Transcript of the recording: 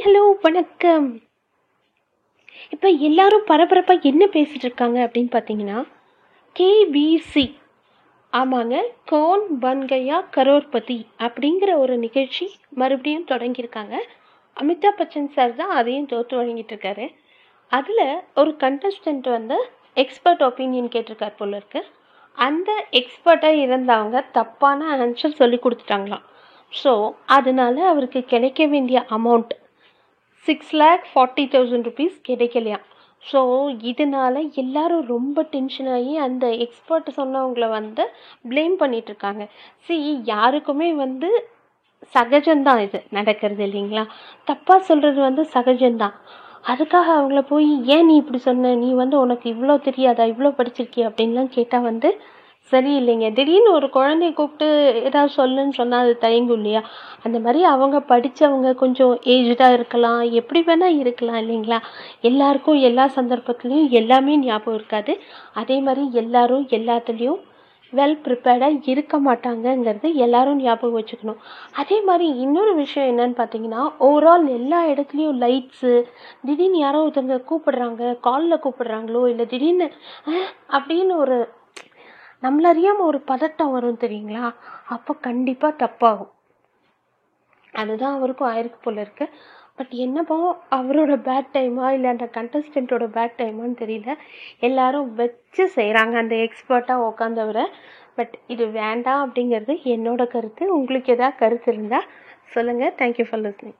Hi hello வணக்கம். இப்போ எல்லாரும் பரபரப்பாக என்ன பேசிகிட்டு இருக்காங்க அப்படின்னு பார்த்தீங்கன்னா கேபிசி ஆமாங்க கோன் பன்கையா கரோர்பதி அப்படிங்கிற ஒரு நிகழ்ச்சி மறுபடியும் தொடங்கியிருக்காங்க. அமிதாப் பச்சன் சார் தான் அதையும் தோற்று வழங்கிட்டு இருக்காரு. அதில் ஒரு கண்டஸ்டன்ட் வந்து எக்ஸ்பர்ட் ஒப்பீனியன் கேட்டிருக்கார் போல இருக்கு. அந்த எக்ஸ்பர்ட்டாக இருந்தவங்க தப்பான ஆன்சர் சொல்லி கொடுத்துட்டாங்களாம். ஸோ அதனால அவருக்கு கிடைக்க வேண்டிய amount six lakh forty thousand rupees கிடைக்கலையாம் so இதனால எல்லாரும் ரொம்ப டென்ஷன் ஆகி அந்த எக்ஸ்பர்ட் சொன்னவங்கள வந்து ப்ளேம் பண்ணிகிட்ருக்காங்க சி யாருக்குமே வந்து சகஜம்தான் இது நடக்கிறது இல்லைங்களா? தப்பாக சொல்கிறது வந்து சகஜம்தான். அதுக்காக அவங்கள போய் ஏன் நீ இப்படி சொன்ன? நீ வந்து உனக்கு இவ்வளோ தெரியாதா? இவ்வளோ படிச்சிருக்கிய? அப்படின்லாம் கேட்டால் வந்து சரியில்லைங்க. திடீர்னு ஒரு குழந்தைய கூப்பிட்டு ஏதாவது சொல்லுன்னு சொன்னால் அது தயங்கும் இல்லையா? அந்த மாதிரி அவங்க படித்தவங்க கொஞ்சம் ஏஜ்டாக இருக்கலாம். எப்படி வேணால் இருக்கலாம் இல்லைங்களா? எல்லாருக்கும் எல்லா சந்தர்ப்பத்துலேயும் எல்லாமே ஞாபகம் இருக்காது. அதே மாதிரி எல்லாரும் எல்லாத்துலேயும் வெல் ப்ரிப்பேர்டாக இருக்க மாட்டாங்கங்கிறது எல்லாரும் ஞாபகம் வச்சுக்கணும். அதே மாதிரி இன்னொரு விஷயம் என்னன்னு பார்த்தீங்கன்னா ஓவரால் எல்லா இடத்துலையும் லைட்ஸு திடீர்னு யாரோ ஒருத்தவங்க கூப்பிடுறாங்க காலில் கூப்பிடுறாங்களோ இல்லை திடீர்னு அப்படின்னு ஒரு நம்மள அறியாமல் ஒரு பதட்டம் வரும் தெரியுங்களா? அப்போ கண்டிப்பாக தப்பாகும். அதுதான் அவருக்கும் ஆயிருக்கு போல இருக்கு. பட் என்னப்போ அவரோட பேட் டைமா இல்லை அந்த கண்டஸ்டண்ட்டோட பேட் டைமான்னு தெரியல. எல்லாரும் வச்சு செய்கிறாங்க அந்த எக்ஸ்பர்ட்டாக உக்காந்தவரை. பட் இது வேண்டாம் அப்படிங்கிறது என்னோட கருத்து. உங்களுக்கு எதாவது கருத்து இருந்தால் சொல்லுங்கள் தேங்க்யூ ஃபார் லிஸ்னிங்